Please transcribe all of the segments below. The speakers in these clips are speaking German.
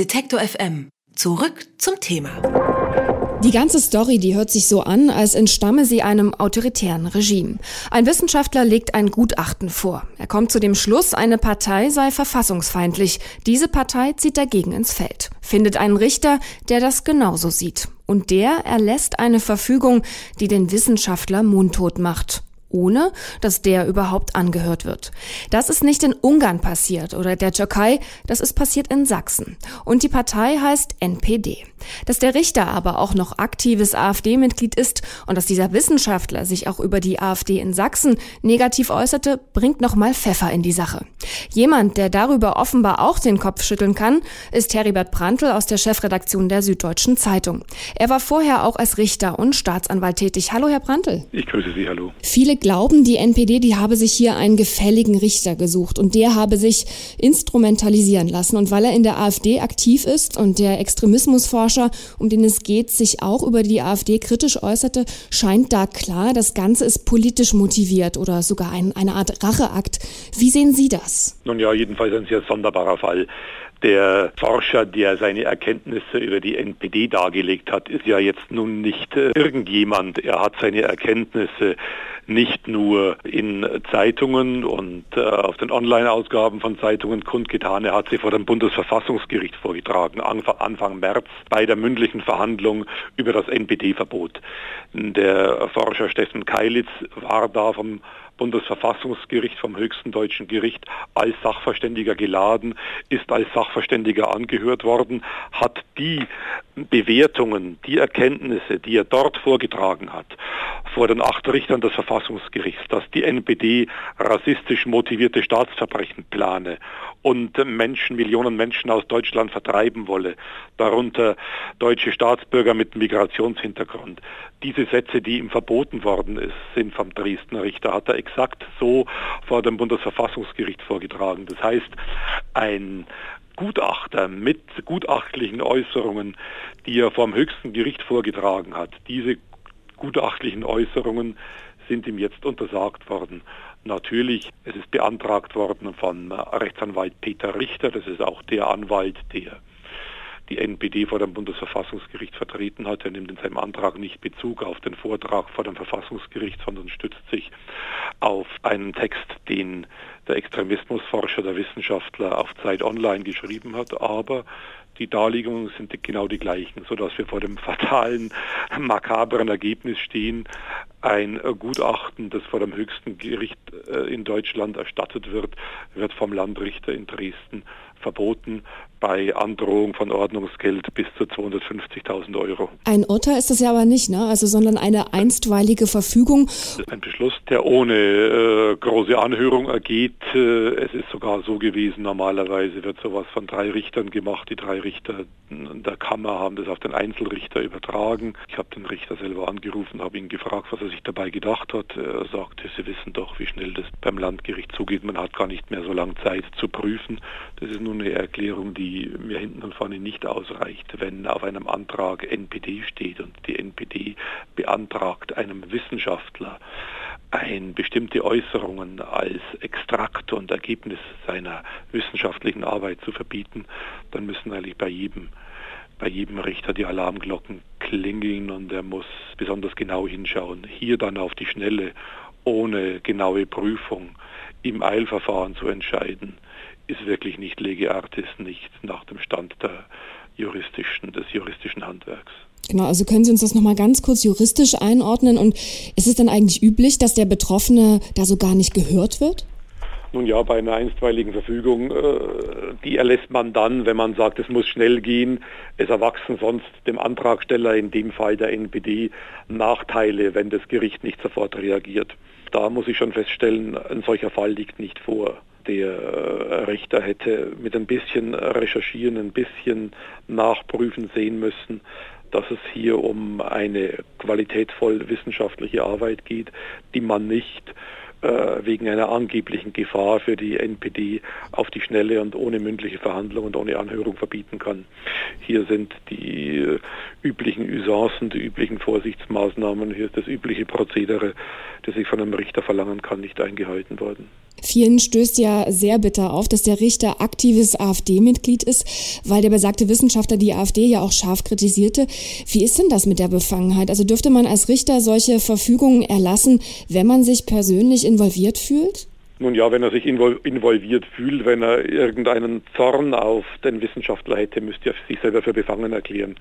Detektor FM. Zurück zum Thema. Die ganze Story, die hört sich so an, als entstamme sie einem autoritären Regime. Ein Wissenschaftler legt ein Gutachten vor. Er kommt zu dem Schluss, eine Partei sei verfassungsfeindlich. Diese Partei zieht dagegen ins Feld, findet einen Richter, der das genauso sieht. Und der erlässt eine Verfügung, die den Wissenschaftler mundtot macht ohne dass der überhaupt angehört wird. Das ist nicht in Ungarn passiert oder der Türkei, das ist passiert in Sachsen. Und die Partei heißt NPD. Dass der Richter aber auch noch aktives AfD-Mitglied ist und dass dieser Wissenschaftler sich auch über die AfD in Sachsen negativ äußerte, bringt nochmal Pfeffer in die Sache. Jemand, der darüber offenbar auch den Kopf schütteln kann, ist Heribert Prantl aus der Chefredaktion der Süddeutschen Zeitung. Er war vorher auch als Richter und Staatsanwalt tätig. Hallo, Herr Prantl. Ich grüße Sie, hallo. Viele glauben, die NPD, die habe sich hier einen gefälligen Richter gesucht und der habe sich instrumentalisieren lassen. Und weil er in der AfD aktiv ist und der Extremismusforscher, um den es geht, sich auch über die AfD kritisch äußerte, scheint da klar, das Ganze ist politisch motiviert oder sogar ein, eine Art Racheakt. Wie sehen Sie das? Nun ja, jedenfalls ein sehr sonderbarer Fall. Der Forscher, der seine Erkenntnisse über die NPD dargelegt hat, ist ja jetzt nun nicht äh, irgendjemand. Er hat seine Erkenntnisse nicht nur in Zeitungen und äh, auf den Online-Ausgaben von Zeitungen kundgetan, er hat sie vor dem Bundesverfassungsgericht vorgetragen, Anfang März bei der mündlichen Verhandlung über das NPD-Verbot. Der Forscher Steffen Keilitz war da vom Bundesverfassungsgericht, vom höchsten deutschen Gericht, als Sachverständiger geladen, ist als Sachverständiger angehört worden, hat die Bewertungen, die Erkenntnisse, die er dort vorgetragen hat, vor den acht Richtern des Verfassungsgerichts, dass die NPD rassistisch motivierte Staatsverbrechen plane und Menschen, Millionen Menschen aus Deutschland vertreiben wolle, darunter deutsche Staatsbürger mit Migrationshintergrund. Diese Sätze, die ihm verboten worden ist, sind vom Dresdner Richter, hat er exakt so vor dem Bundesverfassungsgericht vorgetragen. Das heißt, ein Gutachter mit gutachtlichen Äußerungen, die er vom höchsten Gericht vorgetragen hat, diese gutachtlichen Äußerungen sind ihm jetzt untersagt worden. Natürlich, es ist beantragt worden von Rechtsanwalt Peter Richter, das ist auch der Anwalt, der die NPD vor dem Bundesverfassungsgericht vertreten hat. Er nimmt in seinem Antrag nicht Bezug auf den Vortrag vor dem Verfassungsgericht, sondern stützt sich auf einen Text, den der Extremismusforscher, der Wissenschaftler auf Zeit Online geschrieben hat. Aber die Darlegungen sind genau die gleichen, sodass wir vor dem fatalen, makabren Ergebnis stehen. Ein Gutachten, das vor dem höchsten Gericht äh, in Deutschland erstattet wird, wird vom Landrichter in Dresden verboten bei Androhung von Ordnungsgeld bis zu 250.000 Euro. Ein Urteil ist das ja aber nicht, ne? Also, sondern eine einstweilige Verfügung. Das ist ein Beschluss, der ohne äh, große Anhörung ergeht. Äh, es ist sogar so gewesen, normalerweise wird sowas von drei Richtern gemacht. Die drei Richter der Kammer haben das auf den Einzelrichter übertragen. Ich habe den Richter selber angerufen, habe ihn gefragt, was er sich dabei gedacht hat. Er sagte, Sie wissen doch, wie schnell das beim Landgericht zugeht. Man hat gar nicht mehr so lange Zeit zu prüfen. Das ist nun eine Erklärung, die mir hinten und vorne nicht ausreicht, wenn auf einem Antrag NPD steht und die NPD beantragt einem Wissenschaftler ein bestimmte Äußerungen als Extrakt und Ergebnis seiner wissenschaftlichen Arbeit zu verbieten, dann müssen eigentlich bei jedem bei jedem Richter die Alarmglocken klingeln und er muss besonders genau hinschauen. Hier dann auf die Schnelle, ohne genaue Prüfung, im Eilverfahren zu entscheiden, ist wirklich nicht lege artis, nicht nach dem Stand der juristischen, des juristischen Handwerks. Genau, also können Sie uns das nochmal ganz kurz juristisch einordnen und ist es denn eigentlich üblich, dass der Betroffene da so gar nicht gehört wird? Nun ja, bei einer einstweiligen Verfügung, äh, die erlässt man dann, wenn man sagt, es muss schnell gehen. Es erwachsen sonst dem Antragsteller, in dem Fall der NPD, Nachteile, wenn das Gericht nicht sofort reagiert. Da muss ich schon feststellen, ein solcher Fall liegt nicht vor der äh, Richter hätte mit ein bisschen Recherchieren, ein bisschen Nachprüfen sehen müssen, dass es hier um eine qualitätvoll wissenschaftliche Arbeit geht, die man nicht äh, wegen einer angeblichen Gefahr für die NPD auf die Schnelle und ohne mündliche Verhandlung und ohne Anhörung verbieten kann. Hier sind die äh, üblichen Usancen, die üblichen Vorsichtsmaßnahmen, hier ist das übliche Prozedere, das ich von einem Richter verlangen kann, nicht eingehalten worden. Vielen stößt ja sehr bitter auf, dass der Richter aktives AfD-Mitglied ist, weil der besagte Wissenschaftler die AfD ja auch scharf kritisierte. Wie ist denn das mit der Befangenheit? Also dürfte man als Richter solche Verfügungen erlassen, wenn man sich persönlich involviert fühlt? Nun ja, wenn er sich involviert fühlt, wenn er irgendeinen Zorn auf den Wissenschaftler hätte, müsste er sich selber für befangen erklären.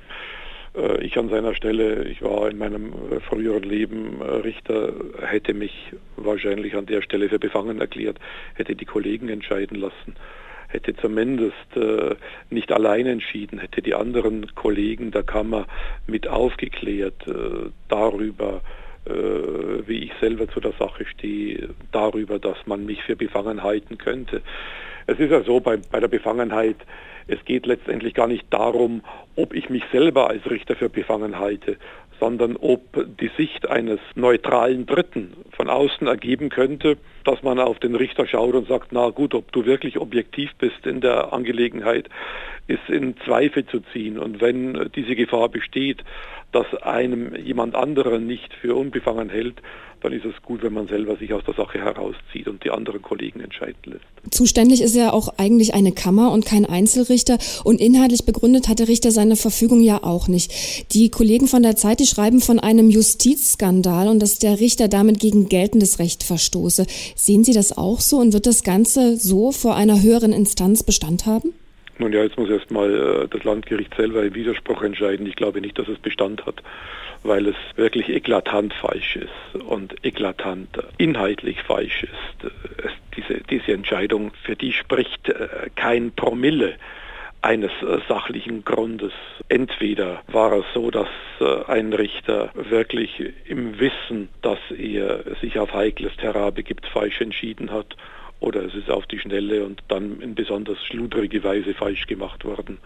Äh, ich an seiner Stelle, ich war in meinem äh, früheren Leben äh, Richter, hätte mich wahrscheinlich an der Stelle für befangen erklärt, hätte die Kollegen entscheiden lassen, hätte zumindest nicht allein entschieden, hätte die anderen Kollegen der Kammer mit aufgeklärt darüber, wie ich selber zu der Sache stehe, darüber, dass man mich für befangen halten könnte. Es ist ja so, bei, bei der Befangenheit, es geht letztendlich gar nicht darum, ob ich mich selber als Richter für befangen halte, sondern ob die Sicht eines neutralen Dritten von außen ergeben könnte, dass man auf den Richter schaut und sagt, na gut, ob du wirklich objektiv bist in der Angelegenheit, ist in Zweifel zu ziehen. Und wenn diese Gefahr besteht, dass einem jemand anderer nicht für unbefangen hält, dann ist es gut, wenn man selber sich aus der Sache herauszieht und die anderen Kollegen entscheiden lässt. Zuständig ist ja auch eigentlich eine Kammer und kein Einzelrichter und inhaltlich begründet hat der Richter seine Verfügung ja auch nicht. Die Kollegen von der Zeit, die schreiben von einem Justizskandal und dass der Richter damit gegen geltendes Recht verstoße. Sehen Sie das auch so und wird das Ganze so vor einer höheren Instanz Bestand haben? Nun ja, jetzt muss erstmal äh, das Landgericht selber im Widerspruch entscheiden. Ich glaube nicht, dass es Bestand hat, weil es wirklich eklatant falsch ist und eklatant inhaltlich falsch ist. Es, diese, diese Entscheidung, für die spricht äh, kein Promille eines äh, sachlichen Grundes. Entweder war es so, dass ein Richter wirklich im Wissen, dass er sich auf heikles Terrain begibt, falsch entschieden hat oder es ist auf die Schnelle und dann in besonders schludrige Weise falsch gemacht worden.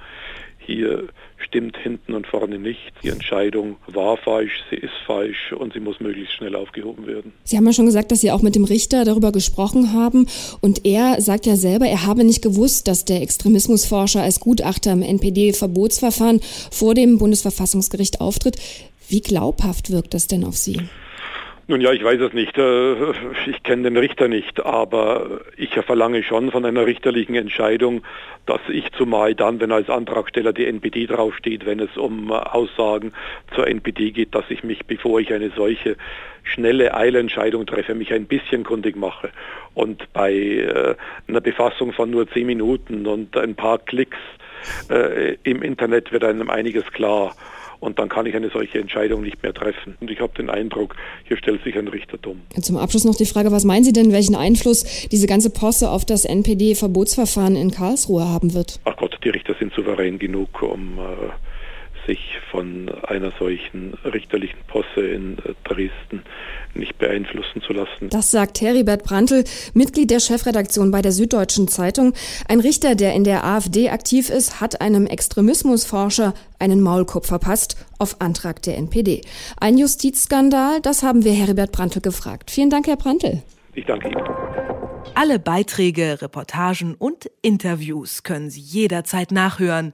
Hier stimmt hinten und vorne nichts. Die Entscheidung war falsch, sie ist falsch und sie muss möglichst schnell aufgehoben werden. Sie haben ja schon gesagt, dass Sie auch mit dem Richter darüber gesprochen haben. Und er sagt ja selber, er habe nicht gewusst, dass der Extremismusforscher als Gutachter im NPD-Verbotsverfahren vor dem Bundesverfassungsgericht auftritt. Wie glaubhaft wirkt das denn auf Sie? Nun ja, ich weiß es nicht. Äh, ich kenne den Richter nicht, aber ich verlange schon von einer richterlichen Entscheidung, dass ich zumal dann, wenn als Antragsteller die NPD draufsteht, wenn es um Aussagen zur NPD geht, dass ich mich, bevor ich eine solche schnelle Eilentscheidung treffe, mich ein bisschen kundig mache. Und bei äh, einer Befassung von nur zehn Minuten und ein paar Klicks äh, im Internet wird einem einiges klar und dann kann ich eine solche Entscheidung nicht mehr treffen. Und ich habe den Eindruck, hier stellt sich ein Richter dumm. Zum Abschluss noch die Frage, was meinen Sie denn, welchen Einfluss diese ganze Posse auf das NPD-Verbotsverfahren in Karlsruhe haben wird? Ach Gott, die Richter sind souverän genug, um äh, sich von einer solchen richterlichen Posse in äh, Dresden nicht beeinflussen zu lassen. Das sagt Heribert Brandl, Mitglied der Chefredaktion bei der Süddeutschen Zeitung. Ein Richter, der in der AfD aktiv ist, hat einem Extremismusforscher einen Maulkorb verpasst auf Antrag der NPD. Ein Justizskandal, das haben wir Heribert Brandl gefragt. Vielen Dank, Herr Brandl. Ich danke Ihnen. Alle Beiträge, Reportagen und Interviews können Sie jederzeit nachhören